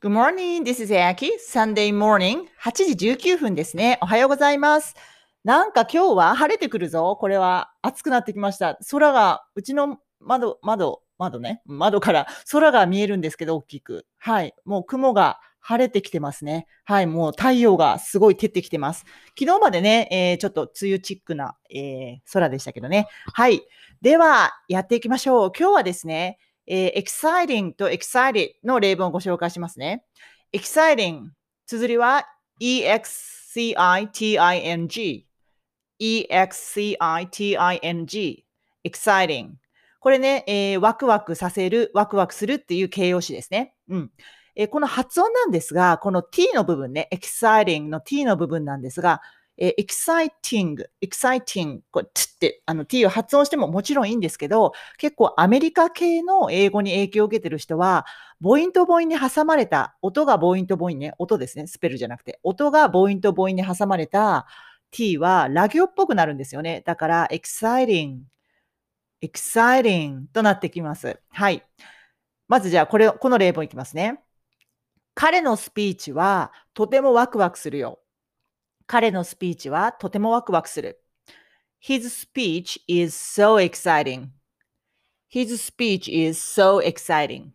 Good morning, this is Aki. Sunday morning. 8時19分ですね。おはようございます。なんか今日は晴れてくるぞ。これは暑くなってきました。空が、うちの窓、窓、窓ね。窓から空が見えるんですけど、大きく。はい。もう雲が晴れてきてますね。はい。もう太陽がすごい照ってきてます。昨日までね、えーちょっと梅雨チックな、えー空でしたけどね。はい。では、やっていきましょう。今日はですね、えー exciting と excited の例文をご紹介しますね。exciting 綴りは exciting exciting exciting これね、えーワクワクさせる、ワクワクするっていう形容詞ですね。うん。えーこの発音なんですが、この t の部分ね、exciting の t の部分なんですが、えー exciting, exciting, これ、つって、あの t を発音してももちろんいいんですけど、結構アメリカ系の英語に影響を受けてる人は、母音と母音に挟まれた、音が母音と母音ね、音ですね、スペルじゃなくて、音が母音と母音に挟まれた t はラ行っぽくなるんですよね。だから、exciting, exciting となってきます。はい。まずじゃあ、これ、この例文いきますね。彼のスピーチはとてもワクワクするよ。彼のスピーチはとてもワクワクする。His speech is so exciting. His speech is so exciting.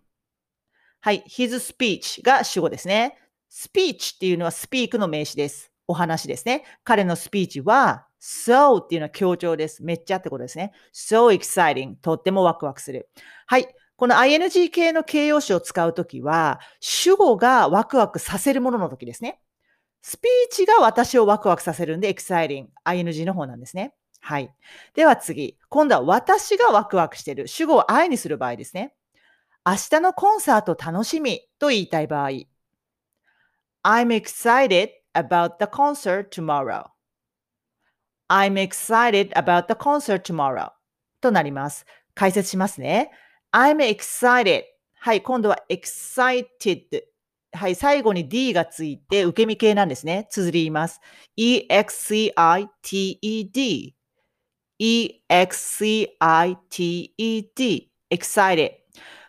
はい。his speech が主語ですね。speech っていうのは speak の名詞です。お話ですね。彼のスピーチは so っていうのは強調です。めっちゃってことですね。so exciting とってもワクワクする。はい。この ing 系の形容詞を使うときは、主語がワクワクさせるもののときですね。スピーチが私をワクワクさせるんで、exciting、ing の方なんですね。はい。では次。今度は私がワクワクしている。主語を I にする場合ですね。明日のコンサート楽しみと言いたい場合。I'm excited about the concert tomorrow. I'm excited about the concert tomorrow. となります。解説しますね。I'm excited. はい、今度は excited. はい、最後に d がついて受け身形なんですね。綴ります。excited. excited. excited.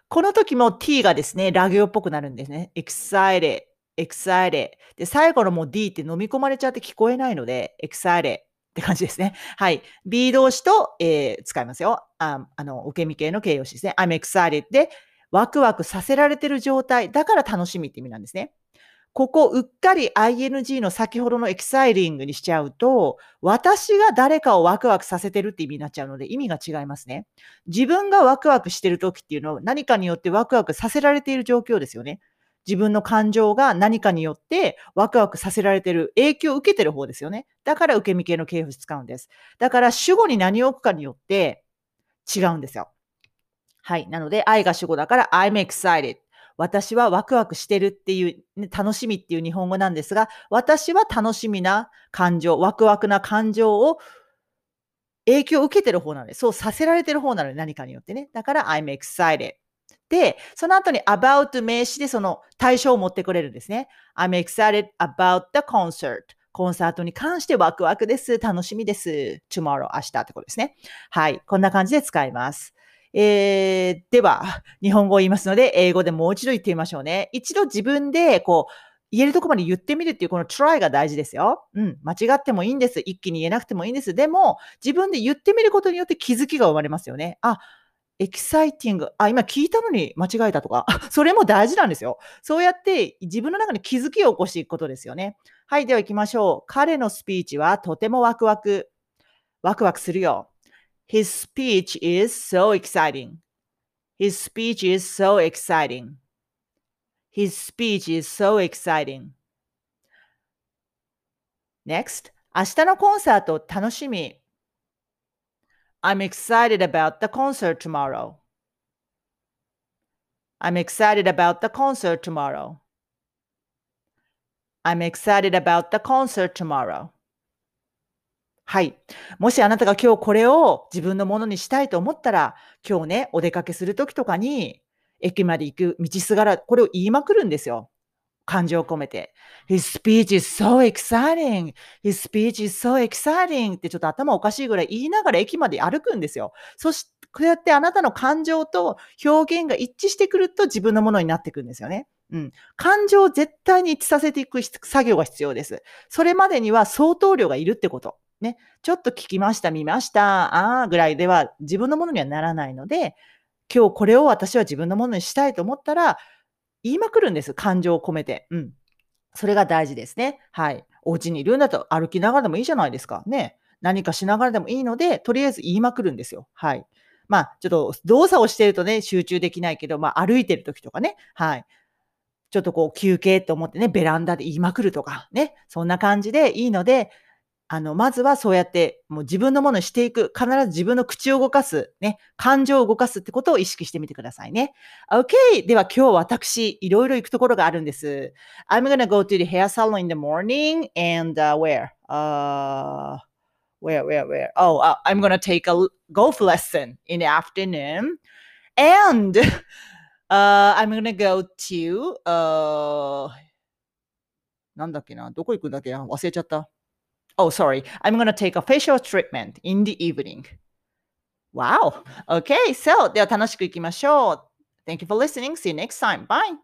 この時も t がですね、ラ行っぽくなるんですね。excited. excited. で、最後のもう d って飲み込まれちゃって聞こえないので、excited. って感じですね。はい。B 動詞と、えー使いますよ。ああの、受け身形の形容詞ですね。I'm excited で、ワクワクさせられてる状態。だから楽しみって意味なんですね。ここ、うっかり ing の先ほどの exciting にしちゃうと、私が誰かをワクワクさせてるって意味になっちゃうので、意味が違いますね。自分がワクワクしてる時っていうのは何かによってワクワクさせられている状況ですよね。自分の感情が何かによってワクワクさせられてる、影響を受けてる方ですよね。だから受け身系の形容詞使うんです。だから主語に何を置くかによって違うんですよ。はい。なので、愛が主語だから I'm excited。私はワクワクしてるっていう、ね、楽しみっていう日本語なんですが、私は楽しみな感情、ワクワクな感情を影響を受けてる方なので、そうさせられてる方なので、何かによってね。だから I'm excited。で、その後に about 名詞でその対象を持ってくれるんですね。I'm excited about the concert. コンサートに関してワクワクです。楽しみです。tomorrow, 明日ってことですね。はい。こんな感じで使います。えー、では、日本語を言いますので、英語でもう一度言ってみましょうね。一度自分で、こう、言えるとこまで言ってみるっていうこの try が大事ですよ。うん。間違ってもいいんです。一気に言えなくてもいいんです。でも、自分で言ってみることによって気づきが生まれますよね。あ、エキサイティング。あ、今聞いたのに間違えたとか。それも大事なんですよ。そうやって自分の中に気づきを起こしていくことですよね。はい。では行きましょう。彼のスピーチはとてもワクワク。ワクワクするよ。His speech is so exciting. His speech is so exciting. His speech is so exciting. Next. 明日のコンサート楽しみ。I'm excited about the concert tomorrow. I'm excited about the concert tomorrow. I'm excited about the concert tomorrow. はい。もしあなたが今日これを自分のものにしたいと思ったら、今日ね、お出かけするときとかに、駅まで行く道すがら、これを言いまくるんですよ。感情を込めて。His speech is so exciting! His speech is so exciting! ってちょっと頭おかしいぐらい言いながら駅まで歩くんですよ。そして、こうやってあなたの感情と表現が一致してくると自分のものになってくるんですよね。うん。感情を絶対に一致させていく作業が必要です。それまでには相当量がいるってこと。ね。ちょっと聞きました、見ました、ああぐらいでは自分のものにはならないので、今日これを私は自分のものにしたいと思ったら、言いまくるんです。感情を込めて。うん。それが大事ですね。はい。お家にいるんだと歩きながらでもいいじゃないですか。ね。何かしながらでもいいので、とりあえず言いまくるんですよ。はい。まあ、ちょっと動作をしてるとね、集中できないけど、まあ、歩いてる時とかね。はい。ちょっとこう休憩と思ってね、ベランダで言いまくるとかね。そんな感じでいいので、あの、まずはそうやって、もう自分のものにしていく。必ず自分の口を動かす。ね。感情を動かすってことを意識してみてくださいね。OK! では今日私、いろいろ行くところがあるんです。I'm gonna go to the hair salon in the morning and、uh, where? Uh, where, where, where? Oh, uh, I'm gonna take a golf lesson in the afternoon. And uh, I'm gonna go to, uh, なんだっけなどこ行くんだっけな忘れちゃった。Oh, sorry. I'm going to take a facial treatment in the evening. Wow. Okay. So, では楽しくいきましょう。Thank you for listening. See you next time. Bye.